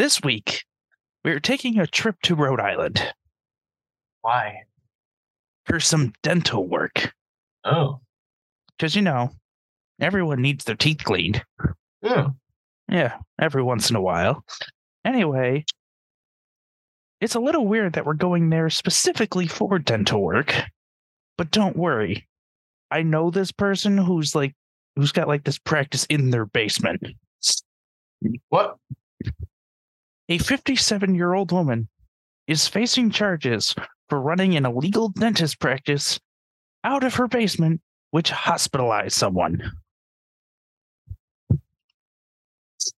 This week, we're taking a trip to Rhode Island Why? for some dental work. Oh. Because, you know, everyone needs their teeth cleaned. Yeah. Yeah, every once in a while. Anyway, it's a little weird that we're going there specifically for dental work. But don't worry. I know this person who's like, who's got like this practice in their basement. What? A 57 year old woman is facing charges for running an illegal dentist practice out of her basement, which hospitalized someone.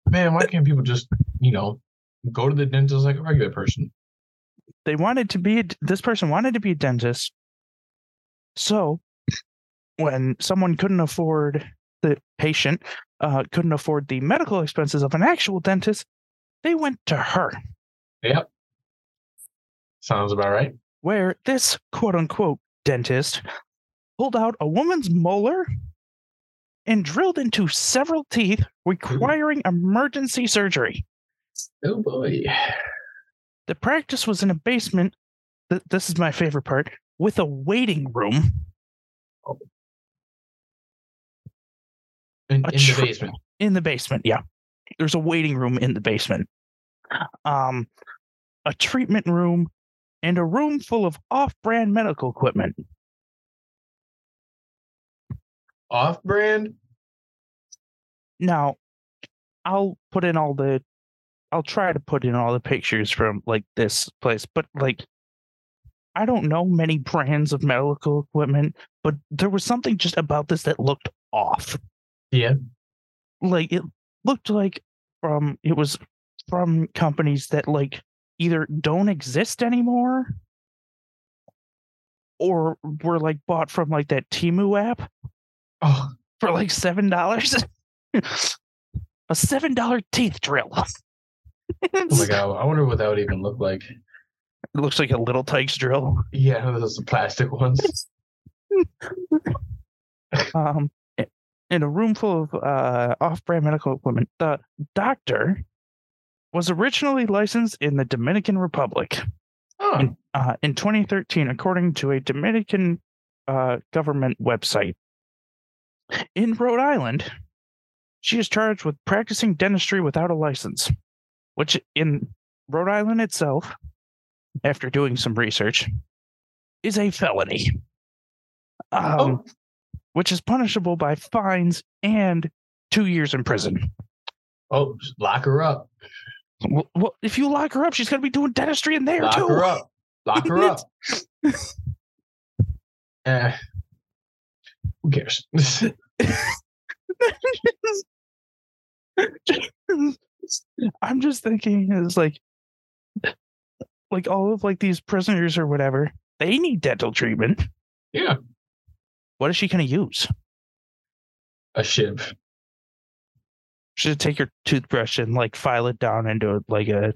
Man, why can't people just, you know, go to the dentist like a regular person? They wanted to be, a, this person wanted to be a dentist. So when someone couldn't afford the patient, uh, couldn't afford the medical expenses of an actual dentist, they went to her. Yep. Sounds about right. where this quote unquote dentist pulled out a woman's molar and drilled into several teeth, requiring emergency surgery. Oh boy. The practice was in a basement. th- This is my favorite part with a waiting room. Oh. In, A in the basement. In the basement, yeah. There's a waiting room in the basement. Um, a treatment room, and a room full of off-brand medical equipment. Off brand? Now, I'll put in all the I'll try to put in all the pictures from like this place, but like I don't know many brands of medical equipment, but there was something just about this that looked off. Yeah. Like it looked like from it was from companies that like either don't exist anymore or were like bought from like that Temu app Oh, for like seven dollars. a seven dollar teeth drill. oh my god. I wonder what that would even look like. It looks like a little Tikes drill. Yeah, those are plastic ones. Um, in a room full of uh, off-brand medical equipment. The doctor was originally licensed in the Dominican Republic Oh, in, uh, in 2013, according to a Dominican uh, government website. In Rhode Island, she is charged with practicing dentistry without a license, which in Rhode Island itself, after doing some research, is a felony. Um, Oh. Which is punishable by fines and two years in prison. oh, lock her up. Well, well if you lock her up, she's going to be doing dentistry in there Lock too. Lock her up. Lock her up. Eh. Who cares? I'm just thinking is like like all of like these prisoners or whatever, they need dental treatment. yeah. What is she gonna use? A shiv. Should take her toothbrush and like file it down into like a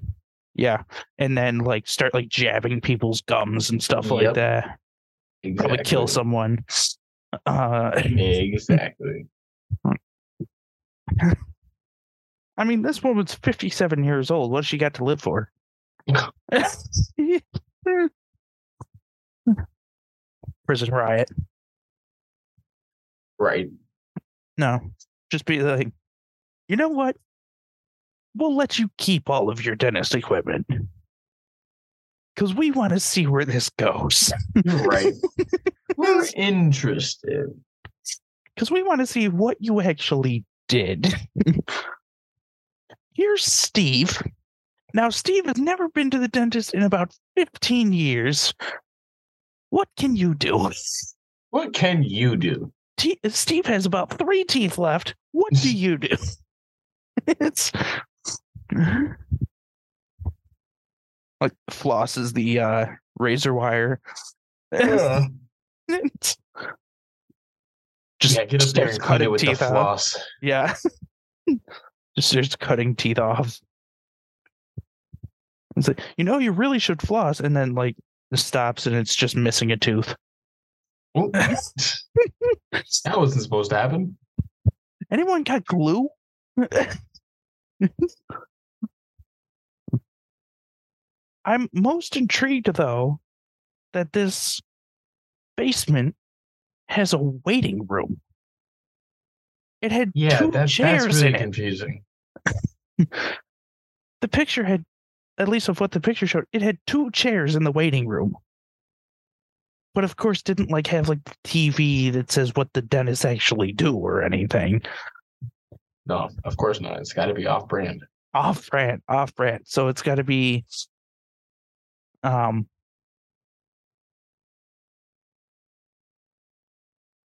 yeah, and then like start like jabbing people's gums and stuff like Yep. that. Probably kill someone. Uh, Exactly. I mean, this woman's 57 years old. What's she got to live for? Prison riot. Right. No, just be like, you know what? We'll let you keep all of your dentist equipment because we want to see where this goes. Right. We're interested. Because we want to see what you actually did. Here's Steve. Now, Steve has never been to the dentist in about 15 years. What can you do? What can you do? T- Steve has about three teeth left. What do you do? it's like floss is the uh, razor wire. Yeah. Just yeah, get up there and cut it with the teeth off. floss. Yeah. just starts cutting teeth off. It's like, you know, you really should floss, and then like stops and it's just missing a tooth. That wasn't supposed to happen. Anyone got glue? I'm most intrigued though that this basement has a waiting room. It had Yeah, two that, chairs that's really in it. confusing. The picture had, at least of what the picture showed, it had two chairs in the waiting room. But of course, didn't like have like the TV that says what the dentists actually do or anything. No, of course not. It's got to be off brand. Off brand, off brand. So it's got to be, um,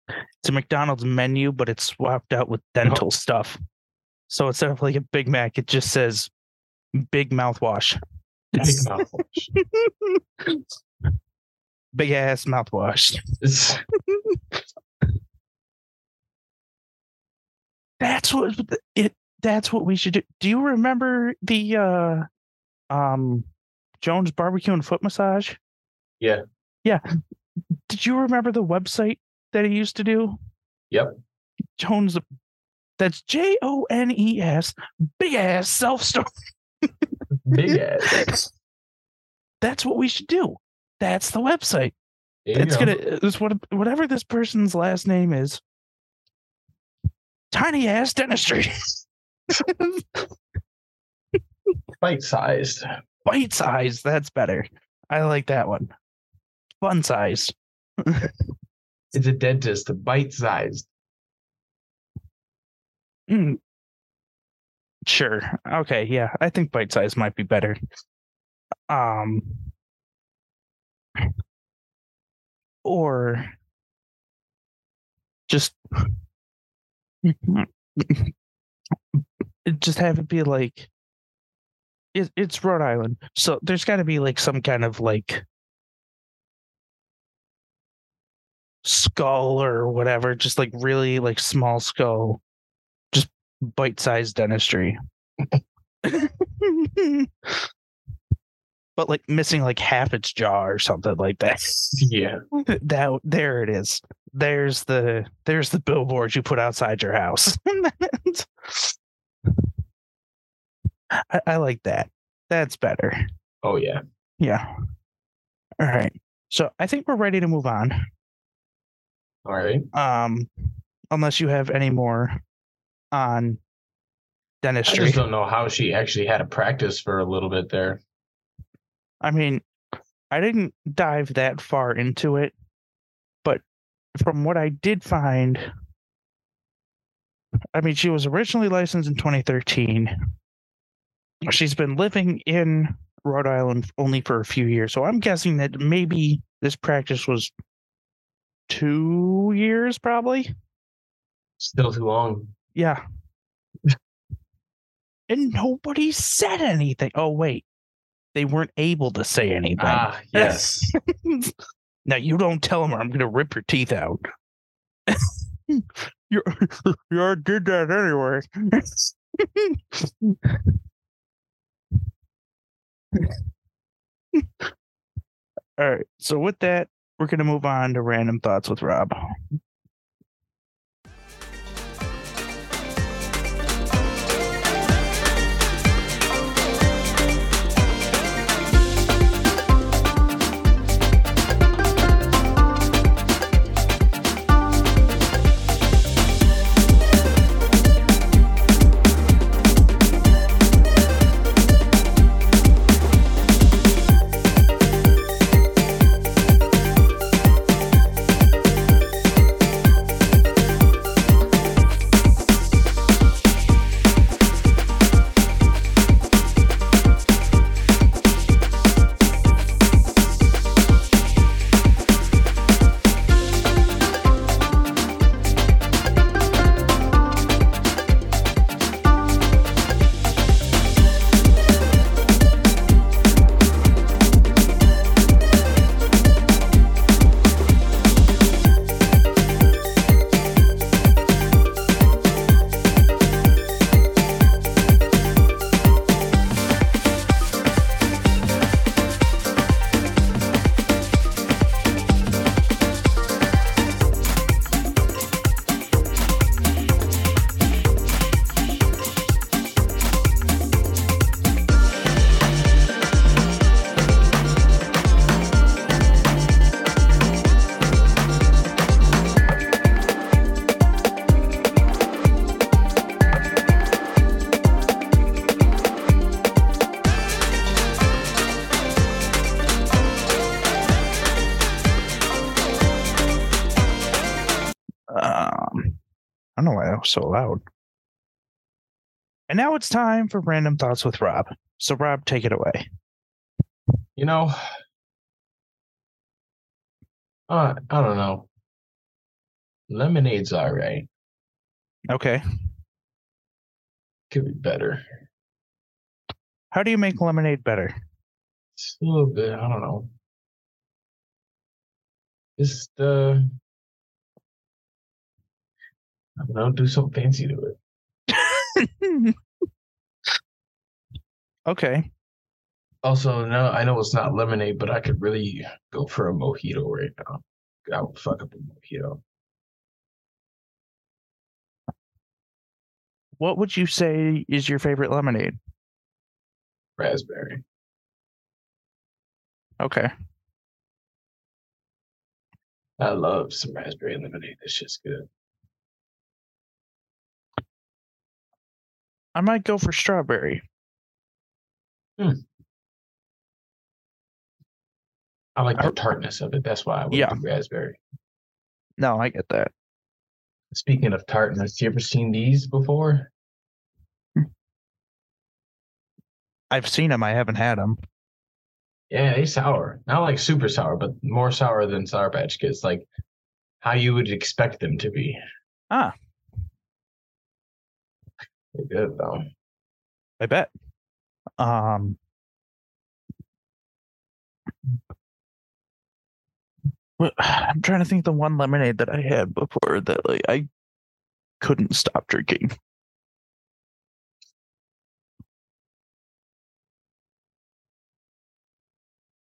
it's a McDonald's menu, but it's swapped out with dental stuff. So instead of like a Big Mac, it just says big mouthwash. Big mouthwash. Big ass mouthwash. That's what it that's what we should do. Do you remember the uh um Jones barbecue and foot massage? Yeah. Yeah. Did you remember the website that he used to do? Yep. Jones that's J O N E S big ass self store. big ass. That's what we should do. That's the website. There It's gonna it's what whatever this person's last name is. Tiny ass dentistry. bite sized. Bite size. That's better. I like that one. Fun sized. It's a dentist, bite sized. Mm. Sure. Okay. Yeah. I think bite size might be better. Um, or just mm-hmm. just have it be like it, it's Rhode Island, so there's got to be like some kind of like skull or whatever, just like really like small skull, just bite-sized dentistry. but like missing like half its jaw or something like that. Yeah. that there it is. There's the there's the billboard you put outside your house. I, I like that. That's better. Oh yeah. Yeah. All right. So I think we're ready to move on. All right. Um, unless you have any more on dentistry. I just don't know how she actually had a practice for a little bit there. I mean, I didn't dive that far into it, but from what I did find, I mean, she was originally licensed in 2013. She's been living in Rhode Island only for a few years. So I'm guessing that maybe this practice was two years, probably. Still too long. Yeah. and nobody said anything. Oh, wait. They weren't able to say anything. Ah, yes. now you don't tell them or I'm gonna rip your teeth out. you you already did that anyway. All right. So with that, we're gonna move on to random thoughts with Rob. So loud. And now it's time for random thoughts with Rob. So, Rob, take it away. You know, uh, I don't know. Lemonade's all right. Okay. Could be better. How do you make lemonade better? It's a little bit. I don't know. Just uh, I don't. Do something fancy to it. okay. Also, no, I know it's not lemonade, but I could really go for a mojito right now. I would fuck up a mojito. What would you say is your favorite lemonade? Raspberry. Okay. I love some raspberry lemonade. It's just good. I might go for strawberry. I like the tartness of it. That's why I would Yeah. do raspberry. No, I get that. Speaking of tartness, you ever seen these before? I've seen them. I haven't had them. Yeah, they sour. Not like super sour, but more sour than Sour Patch Kids. Like how you would expect them to be. Ah. They're good though. I bet. Um. I'm trying to think the one lemonade that I had before that like I couldn't stop drinking.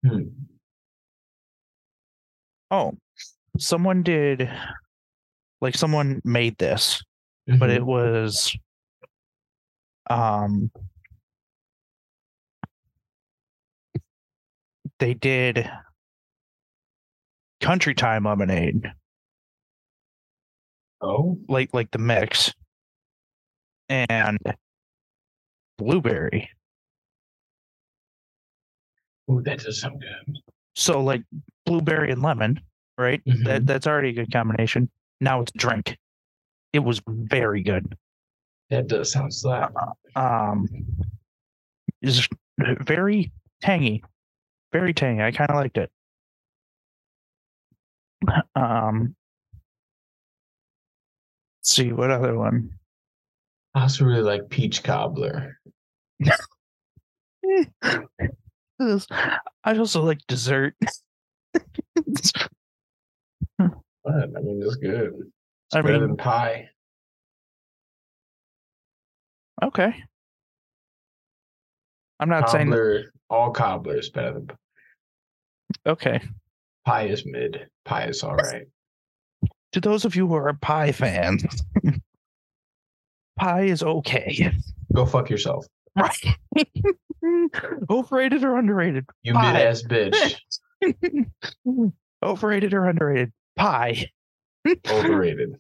Hmm. Oh, someone did like someone made this, but it Mhm. was um they did country time lemonade. Oh, like like the mix. And blueberry. Oh, that does sound good. so like blueberry and lemon right? That Mhm. that's already a good combination. Now it's drink. It was very good That does sound slap. um is very tangy very tangy i kind of liked it um let's see what other one I also really like peach cobbler. I also like dessert But I mean, it's good. It's I better mean- than pie. Okay i'm not saying all cobbler is better than okay pie. Is mid. Pie is all right. to those of you who are pie fans pie is okay Go fuck yourself. right overrated or underrated You mid ass bitch. overrated or underrated pie Overrated.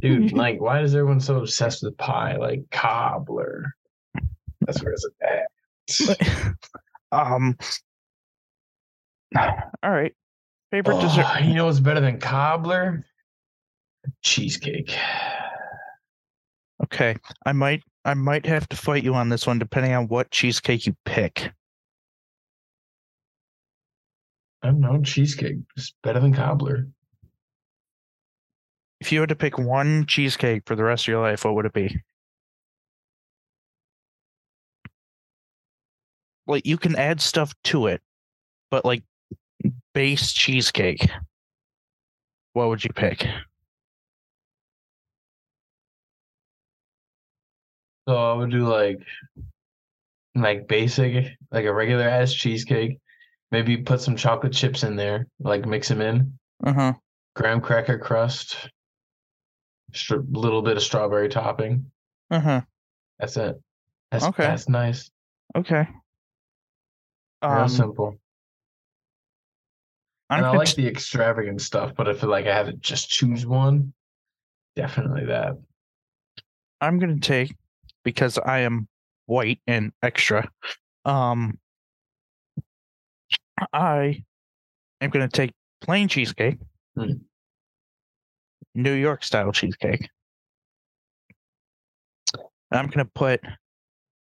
Dude, like, why is everyone so obsessed with pie? Like cobbler. That's where it's at. um all right favorite Oh, dessert you know what's better than cobbler? Cheesecake. okay i might i might have to fight you on this one depending on what cheesecake you pick I don't know. Cheesecake is better than cobbler. If you had to pick one cheesecake for the rest of your life what would it be like you can add stuff to it but like base cheesecake what would you pick So I would do like like basic, like a regular ass cheesecake. Maybe put some chocolate chips in there, like mix them in. uh-huh Graham cracker crust. A little bit of strawberry topping. uh-huh That's it. That's Okay. that's nice. okay Real um, simple. I'm and I like the extravagant stuff, but I feel like I have to just choose one. Definitely that. I'm gonna take because I am white and extra. Um, I am gonna take plain cheesecake Hmm. New York style cheesecake. And I'm gonna put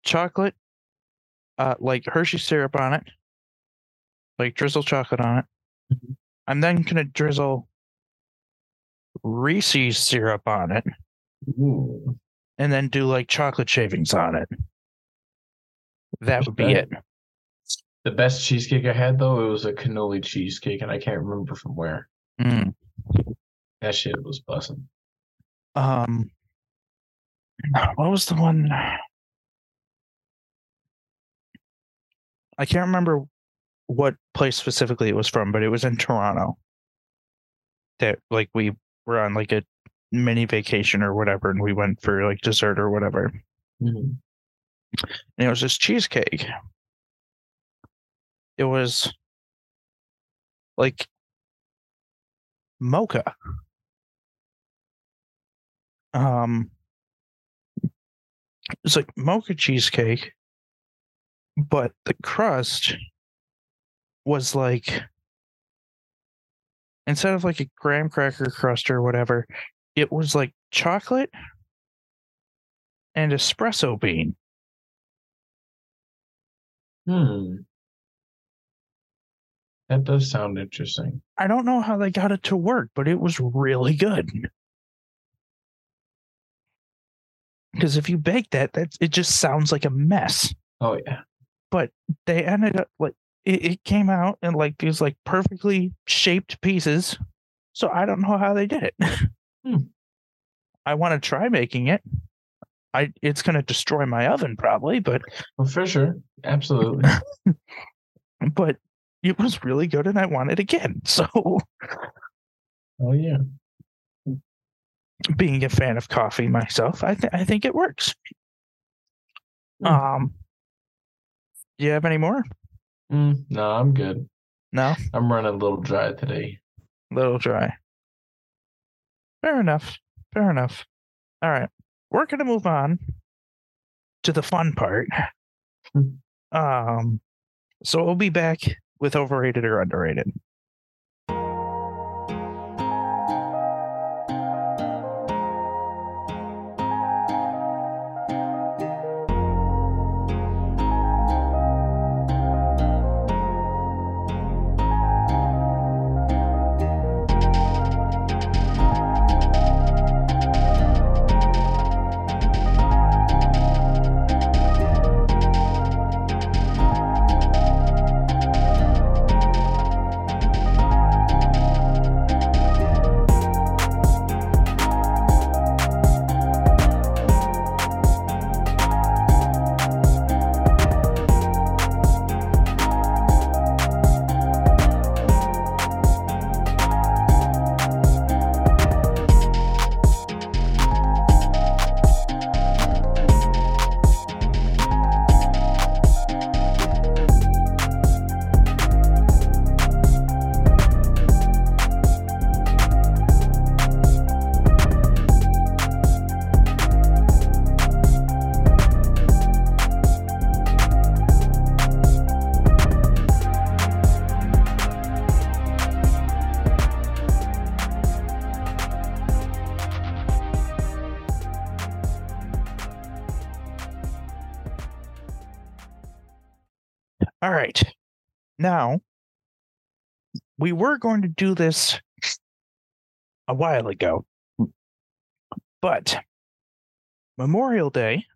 chocolate, uh, like Hershey syrup on it, like drizzle chocolate on it. Mhm. I'm then gonna drizzle Reese's syrup on it, Ooh. and then do like chocolate shavings on it. That would be it. The best cheesecake I had though, it was a cannoli cheesecake, and I can't remember from where. Mm. That shit was busting. Um, what was the one? I can't remember what place specifically it was from, but it was in Toronto. That like we were on like a mini vacation or whatever, and we went for like dessert or whatever. Mhm. And it was this cheesecake. It was like mocha. Um, it's like mocha cheesecake, but the crust was like instead of like a graham cracker crust or whatever, it was like chocolate and espresso bean. Hmm. That does sound interesting. I don't know how they got it to work, but it was really good. Because if you bake that, that it just sounds like a mess. Oh yeah. But they ended up like it, it came out in like these like perfectly shaped pieces. So I don't know how they did it. Hmm. I want to try making it. I it's gonna destroy my oven probably, but Well, for sure. Absolutely. but it was really good and I want it again. So oh yeah. Being a fan of coffee myself, I think I think it works. Hmm. Um, do you have any more? Mm, no, I'm good. No, I'm running a little dry today. little dry. Fair enough. Fair enough. All right, we're gonna move on to the fun part. Hmm. um, so we'll be back with overrated or underrated. All right. Now, we were going to do this a while ago, but Memorial Day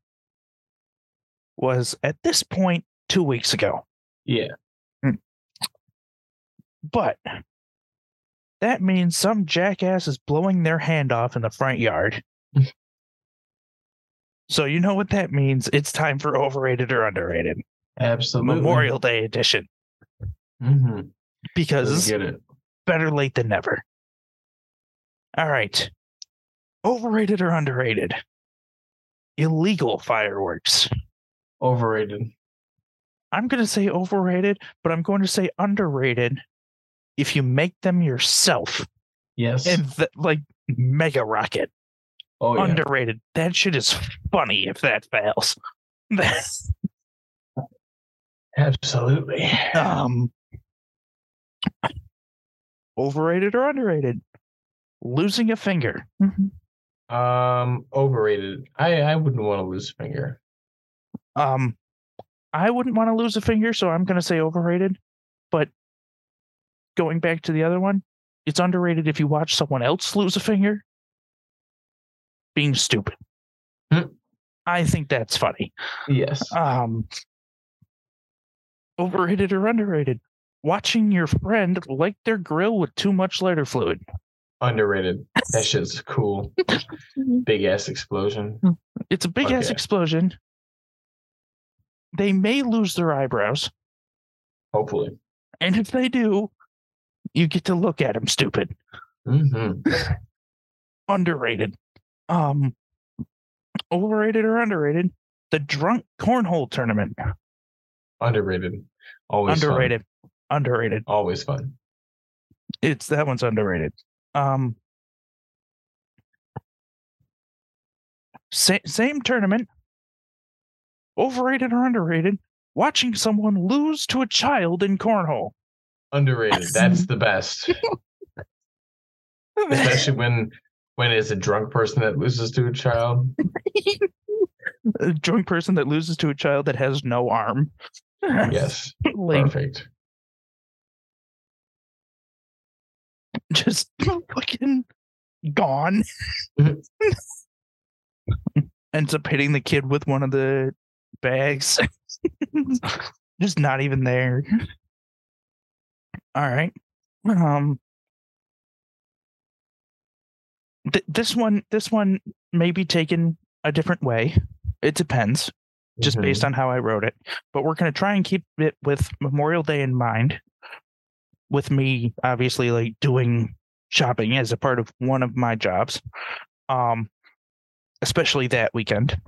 was at this point two weeks ago. Yeah. Hmm. But that means some jackass is blowing their hand off in the front yard. so, you know what that means? It's time for overrated or underrated. Absolutely. Memorial Day edition. Mm-hmm. Because get it. better late than never. All right. Overrated or underrated? Illegal fireworks. Overrated. I'm going to say overrated, but I'm going to say underrated if you make them yourself. Yes. And th- like Mega Rocket, oh yeah. underrated. That shit is funny if that fails. That's Absolutely. um overrated or underrated. losing a finger. Um, overrated. I I wouldn't want to lose a finger. Um, I wouldn't want to lose a finger, so I'm going to say overrated. But going back to the other one, it's underrated if you watch someone else lose a finger. Being stupid. Hmm. I think that's funny. Yes. Um, overrated or underrated? Watching your friend light their grill with too much lighter fluid. Underrated. That shit's cool. Big ass explosion. It's a big ass explosion. They may lose their eyebrows, Hopefully. and if they do, you get to look at them stupid. hmm Underrated. Um, overrated or underrated? The drunk cornhole tournament. Underrated. Always fun. underrated. Underrated. Always fun. It's that one's underrated. Um, sa- same tournament. Overrated or underrated? Watching someone lose to a child in cornhole. Underrated. That's the best. Especially when when it's a drunk person that loses to a child. a drunk person that loses to a child that has no arm. Yes. like Perfect. just fucking gone. Mhm. Ends up hitting the kid with one of the bags. just not even there. All right. Um th- this one this one may be taken a different way. It depends. Just Mhm. based on how I wrote it. But we're going to try and keep it with Memorial Day in mind. With me, obviously, like doing shopping as a part of one of my jobs, um, especially that weekend.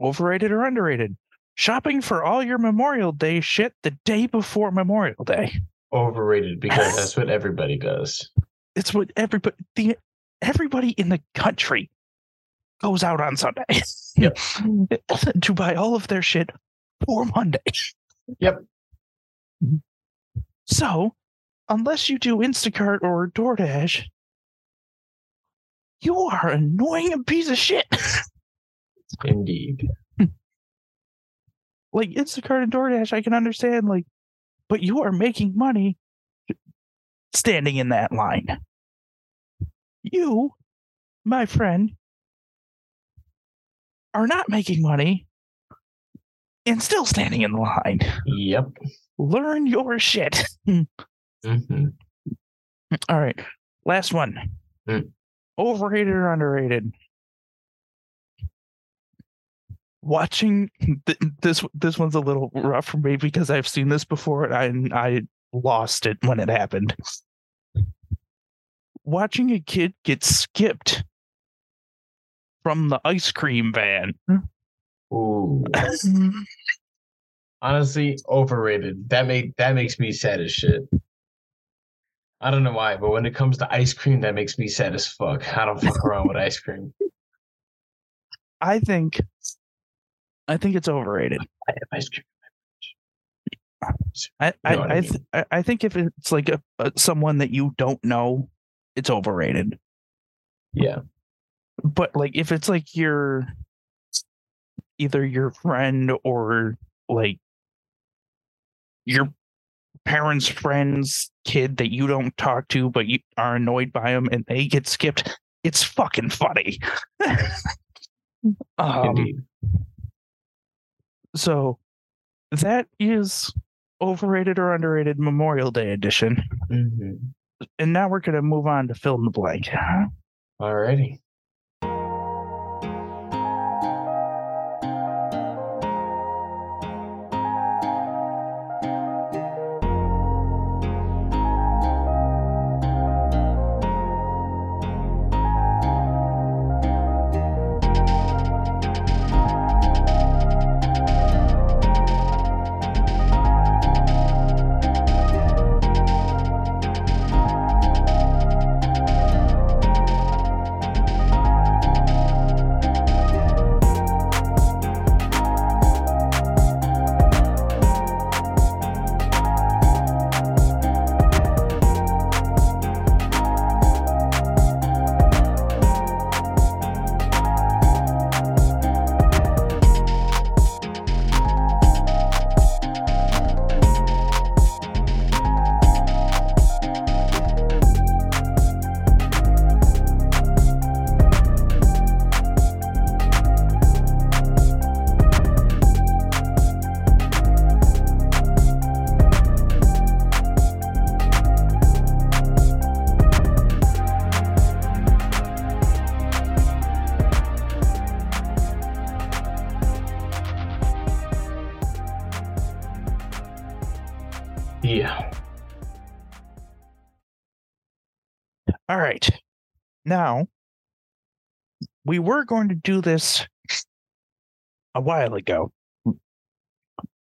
Overrated or underrated? Shopping for all your Memorial Day shit the day before Memorial Day. Overrated because that's what everybody does. It's what everybody the everybody in the country goes out on Sunday. Yep. to buy all of their shit for Monday. Yep. Mm-hmm. So, unless you do Instacart or DoorDash, you are annoying a piece of shit. Indeed. like Instacart and DoorDash, I can understand, like, but you are making money standing in that line. You, my friend, are not making money and still standing in the line. Yep. Learn your shit. hmm All right. Last one. Mm. Overrated or underrated? Watching th- this this one's a little rough for me because I've seen this before and I I lost it when it happened. Watching a kid get skipped from the ice cream van. Ooh. Honestly, overrated. That make that makes me sad as shit. I don't know why, but when it comes to ice cream, that makes me sad as fuck. I don't fuck around with ice cream. I think I think it's overrated. I have ice cream. I I know I I, th- I I think if it's like a, a someone that you don't know, it's overrated. Yeah. But like if it's like your either your friend or like your parents' friend's kid that you don't talk to but you are annoyed by them and they get skipped, it's fucking funny. um, Indeed. so that is overrated or underrated Memorial Day edition. hmm And now we're gonna move on to fill in the blank. Alrighty. We were going to do this a while ago,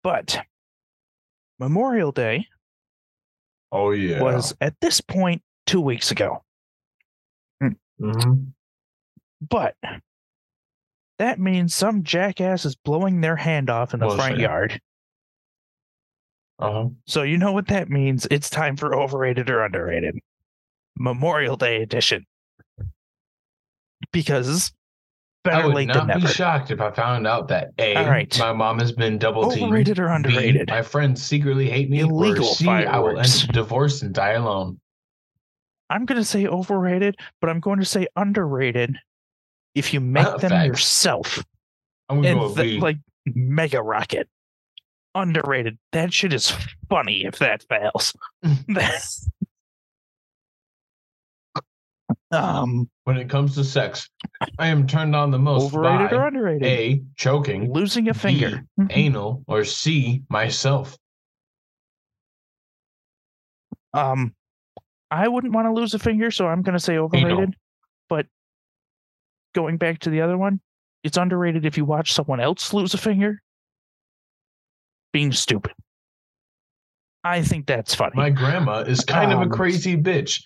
but Memorial Day Oh yeah. was at this point two weeks ago. hmm But that means some jackass is blowing their hand off in the front yard. Uh huh. So you know what that means. It's time for overrated or underrated. Memorial Day edition. Because I better would late not be never. shocked if I found out that a All right. my mom has been double teamed. Overrated or B, underrated? my friends secretly hate me. Illegal or C, I will end fireworks. up divorced and die alone. I'm going to say overrated, but I'm going to say underrated if you make Uh, them yourself. I'm gonna And go th- B. like Mega Rocket. Underrated. That shit is funny if that fails. That's- um, when it comes to sex, I am turned on the most overrated by or underrated? A. Choking, Losing a finger. anal, or C. Myself. Um, I wouldn't want to lose a finger, so I'm going to say overrated. But going back to the other one, it's underrated if you watch someone else lose a finger. Being stupid. I think that's funny. My grandma is kind of Um, a crazy bitch.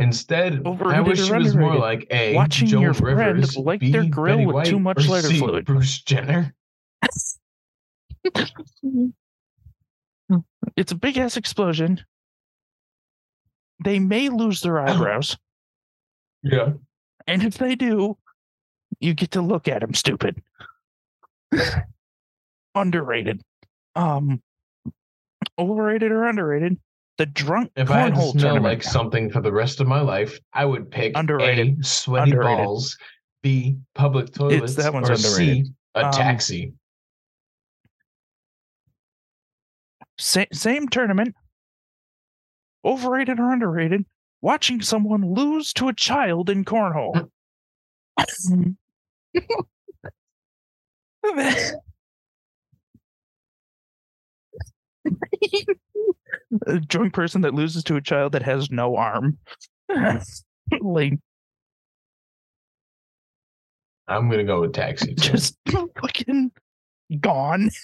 Instead, I wish she was more like A. Watching Joan your friend Rivers, light B, their grill Betty with White, too much lighter C, fluid. Bruce Jenner. it's a big ass explosion. They may lose their eyebrows, Yeah. and if they do, you get to look at them stupid. underrated. Um, overrated or underrated? The drunk If I had to cornhole smell tournament. like something for the rest of my life, I would pick Underrated. A. Sweaty Underrated. balls. B. Public toilets. that one's or C. underrated. A Um, taxi. Sa- same tournament. Overrated or underrated? Watching someone lose to a child in cornhole. a drunk person that loses to a child that has no arm. like I'm gonna go with taxi. too. just fucking gone.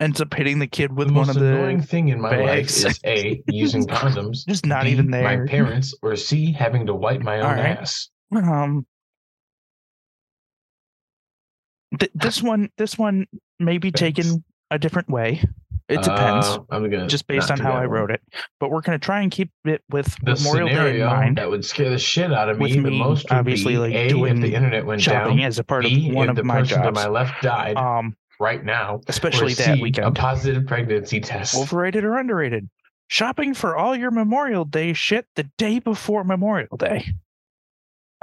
Ends up hitting the kid with the one of annoying the thing in my bags. life is A. Using condoms. just not B, even there. My parents, or C. Having to wipe my own right. ass. Um, th- this one, this one may be taken a different way. It depends, Uh, I'm gonna just based on how I wrote it. But we're gonna try and keep it with The Memorial Day in mind. that would scare the shit out of me With the most obviously, like, A, doing the internet went shopping down. as a part B, of one of the my person to my left died Um, right now. especially that C, a weekend. positive pregnancy test. Overrated or underrated? Shopping for all your Memorial Day shit the day before Memorial Day.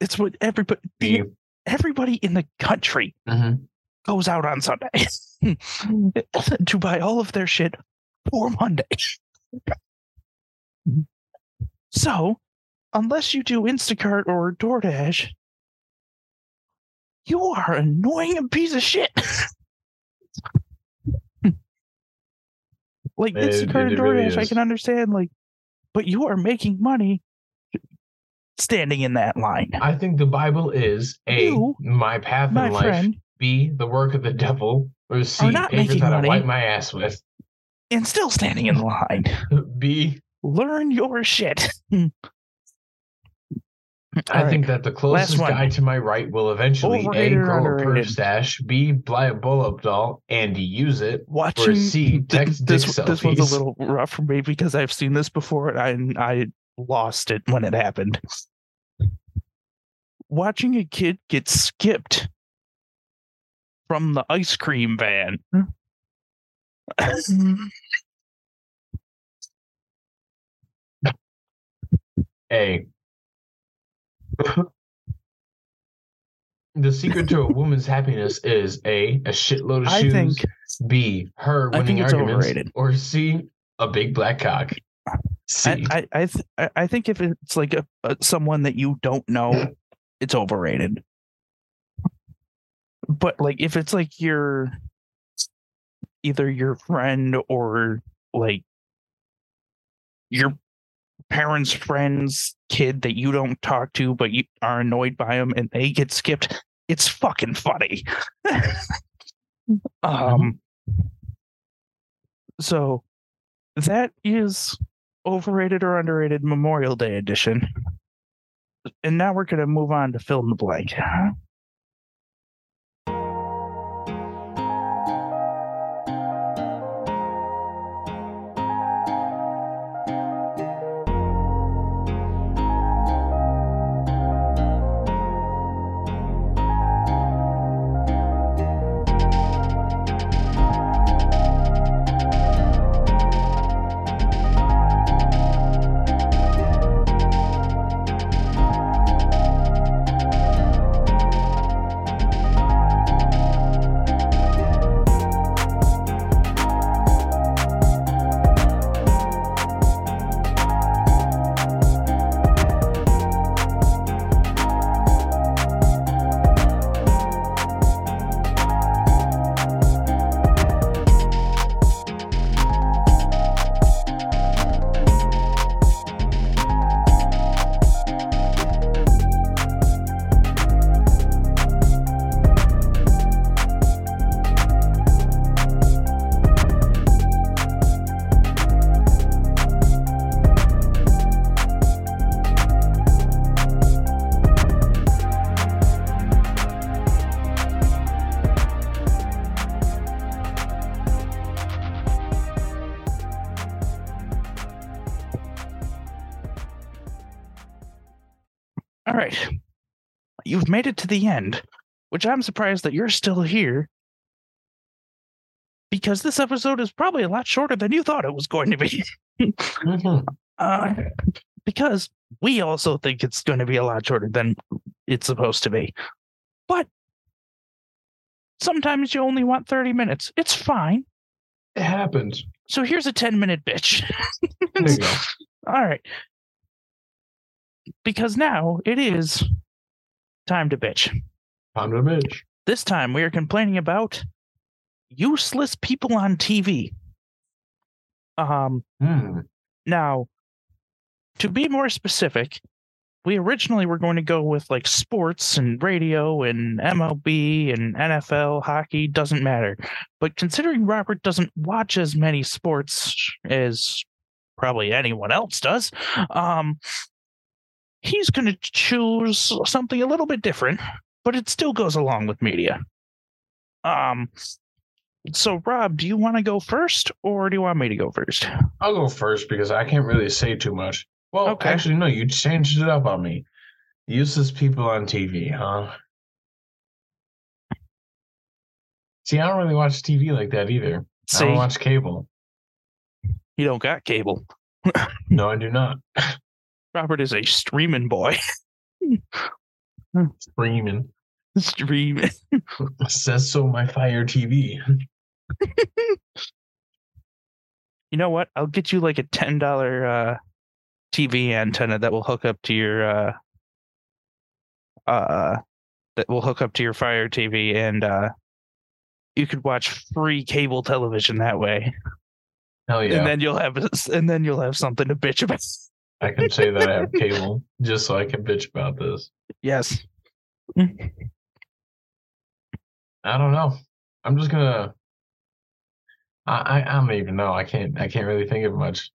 it's what everybody B. everybody in the country Mhm. Goes out on Sunday hmm. to buy all of their shit for Monday. Mm-hmm. so, unless you do Instacart or DoorDash, you are annoying a piece of shit. like It- Instacart and really DoorDash, I can understand. Like, but you are making money standing in that line. I think the Bible is A, You, my path My in life, friend, B, the work of the devil, or C, oh, not papers making that I wipe my ass with. and still standing in line. B, Learn your shit. I think that the closest one. guy to my right will eventually A, or grow a underrated? perv stash, B, buy a blow-up doll and use it, watching or C, th- text this, dick this one's a selfies. little rough for me because I've seen this before and I I lost it when it happened. Watching a kid get skipped from the ice cream van. A. the secret to a woman's happiness is A, a shitload of I shoes, think B, her I winning think it's arguments, overrated. or C, a big black cock. C. I I I, th- I- I think if it's like a, a someone that you don't know, it's overrated. But like if it's like your either your friend or like your parents' friend's kid that you don't talk to, but you are annoyed by them and they get skipped. It's fucking funny. um, so that is overrated or underrated Memorial Day edition. And now we're going to move on to fill in the blank. All right. You've made it to the end, which I'm surprised that you're still here because this episode is probably a lot shorter than you thought it was going to be. Mhm. uh, because we also think it's going to be a lot shorter than it's supposed to be. But sometimes you only want 30 minutes. It's fine. It happens. So here's a 10 minute bitch. There you go. All right. Because now it is time to bitch. Time to bitch. This time we are complaining about useless people on TV. Um Hmm. now to be more specific, we originally were going to go with like sports and radio and MLB and NFL, hockey, doesn't matter. But considering Robert doesn't watch as many sports as probably anyone else does, um, he's going to choose something a little bit different, but it still goes along with media. Um, so Rob, do you want to go first or do you want me to go first? I'll go first because I can't really say too much. Well, Okay. actually, no, you changed it up on me. Useless people on TV, huh? See, I don't really watch TV like that either. I don't watch cable. you don't got cable. No, I do not. Robert is a streaming boy. Screaming. Streaming. Says so my Fire TV. You know what? I'll get you like a ten dollar uh, TV antenna that will hook up to your uh, uh, that will hook up to your Fire TV, and uh, you could watch free cable television that way. Hell yeah. And then you'll have and then you'll have something to bitch about. I can say that I have cable just so I can bitch about this. Yes. I don't know. I'm just gonna. I, I I don't even know. I can't I can't really think of much.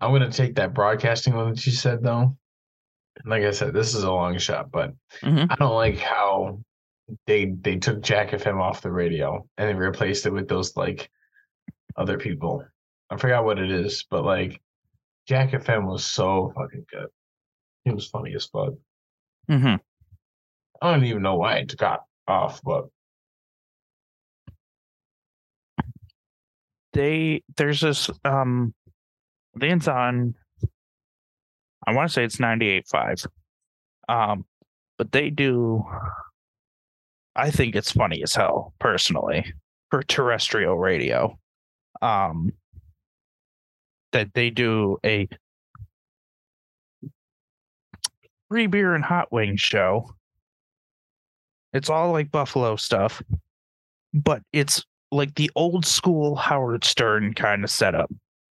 I'm gonna take that broadcasting one that you said though. Like I said, this is a long shot, but Mhm. I don't like how they they took Jack FM off the radio and they replaced it with those like other people. I forgot what it is, but like Jack FM was so fucking good. He was funny as fuck. Mhm. I don't even know why it got off, but They there's this um, it's on. I want to say it's 98.5. Um, but they do. I think it's funny as hell, personally, for terrestrial radio. Um, that they do a free beer and hot wings show. It's all like Buffalo stuff, but it's like the old school Howard Stern kind of setup.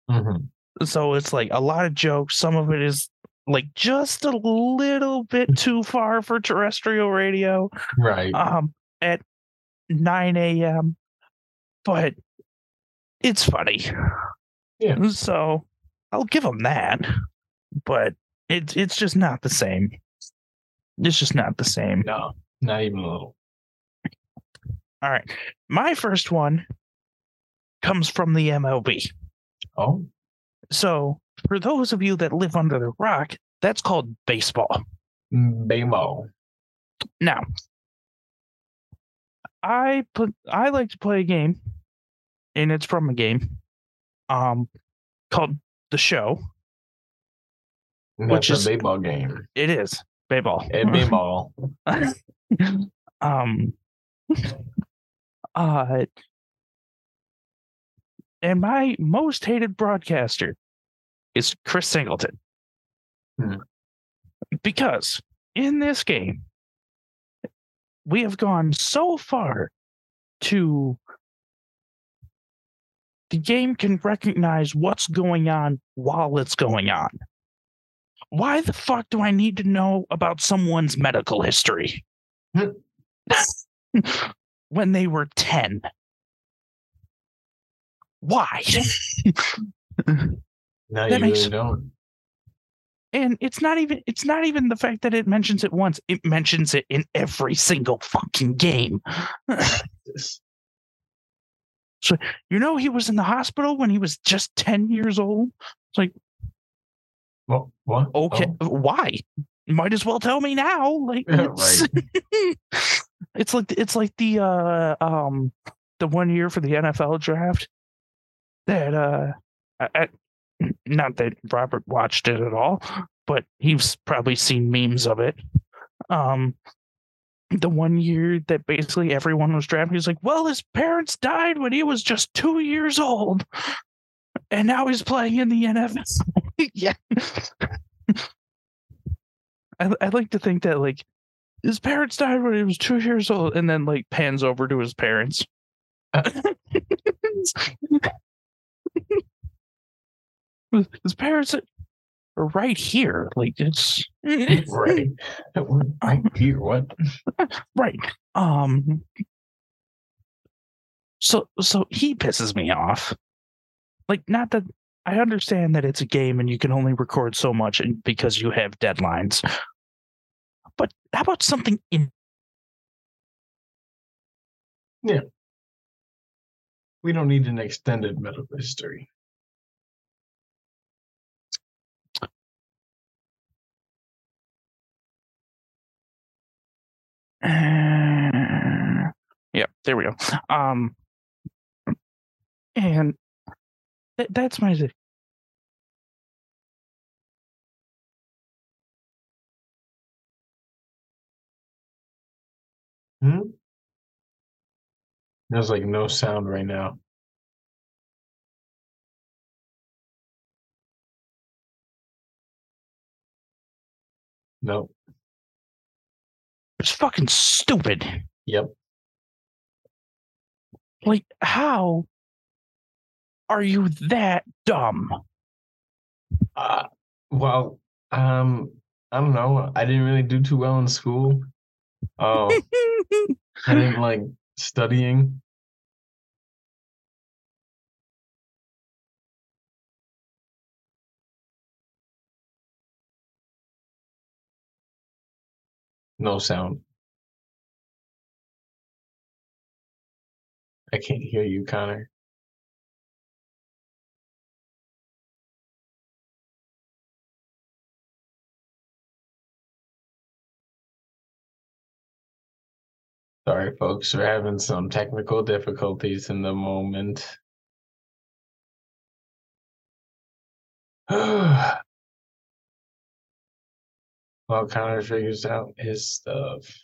Mhm. So it's like a lot of jokes. Some of it is like just a little bit too far for terrestrial radio Right. um at 9 a.m. But it's funny. Yeah. Mm, so I'll give them that. But it's it's just not the same. It's just not the same. no, not even a little. All right. My first one comes from the MLB. Oh, So, for those of you that live under the rock, that's called baseball. Mm, Bamo. Now, I put I like to play a game, and it's from a game, um, called the show. That's Which a is- baseball game. It is baseball. And baseball. um, uh, and my most hated broadcaster is Chris Singleton. Hmm. Because in this game, we have gone so far to the game can recognize what's going on while it's going on. Why the fuck do I need to know about someone's medical history? when they were 10. Why? No, you makes- really don't. and it's not even it's not even the fact that it mentions it once. It mentions it in every single fucking game. This- You know he was in the hospital when he was just 10 years old. It's like, What? What? Okay, Oh, why? Might as well tell me now. Like Yeah, it's, it's like it's like the uh um the one year for the NFL draft that uh I, I, not that Robert watched it at all, but he's probably seen memes of it. Um the one year that basically everyone was drafted, he's like, Well, his parents died when he was just two years old. And now he's playing in the NFL. yeah. I, I like to think that like his parents died when he was two years old, and then like pans over to his parents. his parents are right here. Like it's right. Right here. What? right. Um. So so he pisses me off. Like not that I understand that it's a game and you can only record so much and because you have deadlines. But how about something in Yeah. We don't need an extended medical history. Yeah, there we go. Um, and th- that's my. Hmm? There's like no sound right now. Nope. It's fucking stupid. Yep. Like, how are you that dumb? Uh, well, um, I don't know. I didn't really do too well in school. Oh, I didn't like studying. No sound. I can't hear you, Connor. Sorry, folks, we're having some technical difficulties in the moment. While Connor figures out his stuff.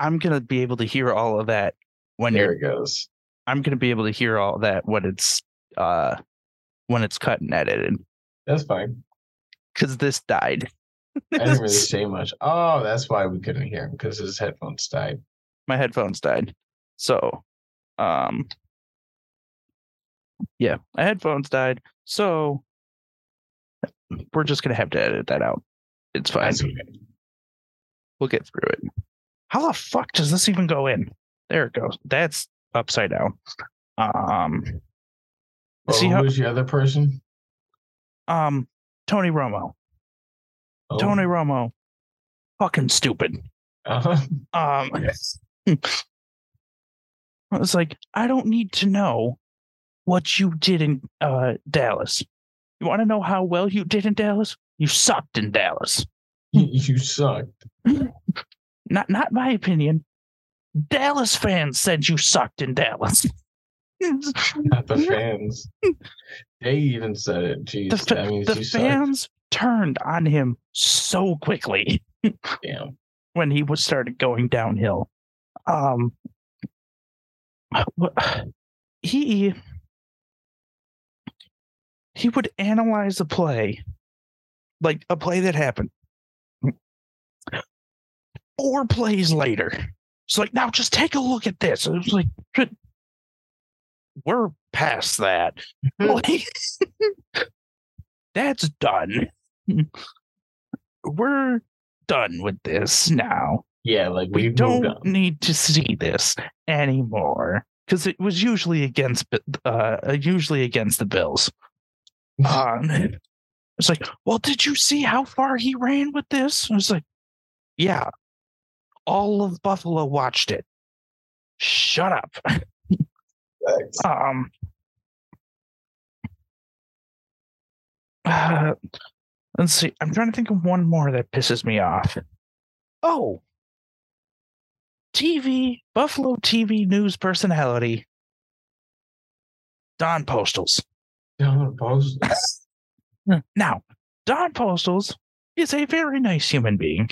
I'm gonna be able to hear all of that when There it goes. I'm gonna be able to hear all that when it's uh when it's cut and edited That's fine. because this died. I didn't really say much. Oh, that's why we couldn't hear him because his headphones died. My headphones died. So, um, yeah, my headphones died. So we're just gonna have to edit that out. It's fine. Okay. We'll get through it. How the fuck does this even go in? There it goes. That's upside down. Um, Well, see who how was the other person? um Tony Romo. Oh, Tony Romo, fucking stupid. Uh-huh. Um, I was like, I don't need to know what you did in uh, Dallas. You want to know how well you did in Dallas? You sucked in Dallas. you sucked. Not, not my opinion. Dallas fans said you sucked in Dallas. Not the fans. they even said it. Jeez, the fa- the you sucked. fans turned on him so quickly Damn. when he was started going downhill. Um, he he would analyze a play, like a play that happened four plays later. It's like now just take a look at this. It was like we're past that. Like, that's done. We're done with this now Yeah, like we don't need to see this anymore because it was usually against uh usually against the bills um it's like well did you see how far he ran with this? I was like yeah all of buffalo watched it. Shut up. Um uh, let's see i'm trying to think of one more that pisses me off. Oh. Tv buffalo tv news personality. Don Postles Don't post. now Don Postles is a very nice human being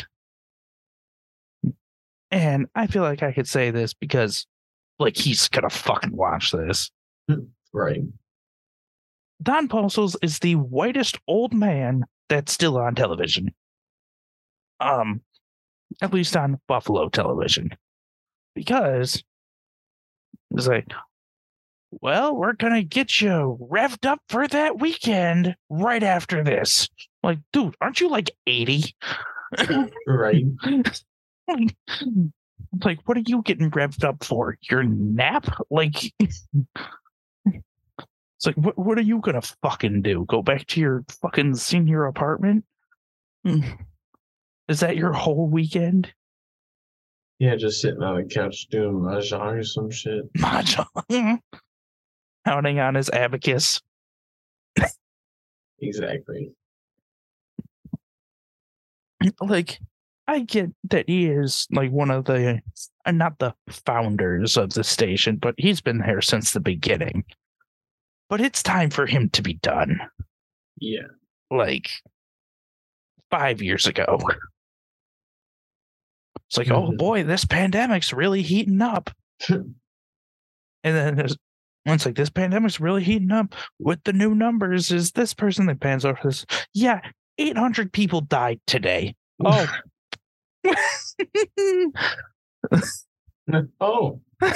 and i feel like i could say this because like he's gonna fucking watch this Right. Don Postles is the whitest old man that's still on television. Um, at least on Buffalo television. Because it's like, well, we're gonna get you revved up for that weekend right after this. Like, dude, aren't you like 80? Right. like, what are you getting revved up for? Your nap? Like, it's like, what, what are you gonna fucking do? Go back to your fucking senior apartment? Is that your whole weekend? Yeah, just sitting on the couch doing mahjong or some shit. Mahjong. Counting on his abacus. Exactly. Like, I get that he is like one of the, uh, not the founders of the station, but he's been there since the beginning. But it's time for him to be done. Yeah. like five years ago. It's like, oh Mhm. boy, this pandemic's really heating up. and then there's it's like this pandemic's really heating up with the new numbers. Is this person that pans over this? Yeah, 800 people died today. Oh. oh.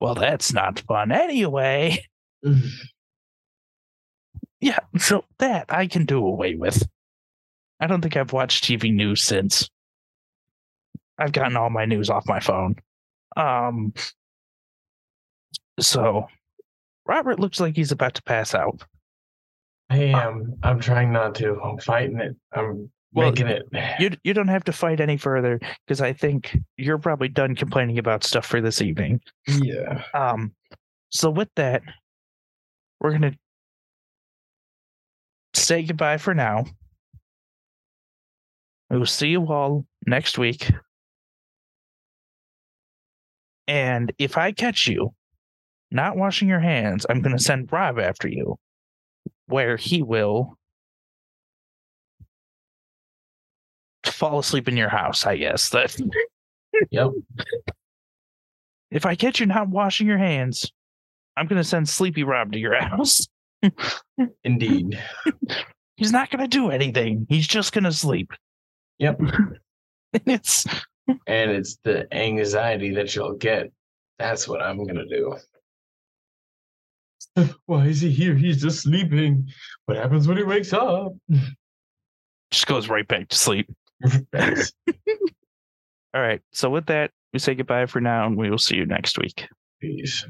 well, that's not fun anyway. Yeah, so that I can do away with. I don't think I've watched TV news since. I've gotten all my news off my phone. Um so Robert looks like he's about to pass out. I am. I'm trying not to. I'm fighting it. I'm Well, making it. You you don't have to fight any further because I think you're probably done complaining about stuff for this evening. yeah. Um so with that, we're gonna say goodbye for now. We will see you all next week. And if I catch you not washing your hands, I'm going to send Rob after you, where he will fall asleep in your house, I guess. That Yep. if I catch you not washing your hands, I'm going to send Sleepy Rob to your house. Indeed. He's not going to do anything. He's just going to sleep. Yep. and it's and it's the anxiety that you'll get. That's what I'm gonna do. Why is he here? He's just sleeping. What happens when he wakes up? Just goes right back to sleep. All right. So with that, we say goodbye for now, and we will see you next week. Peace.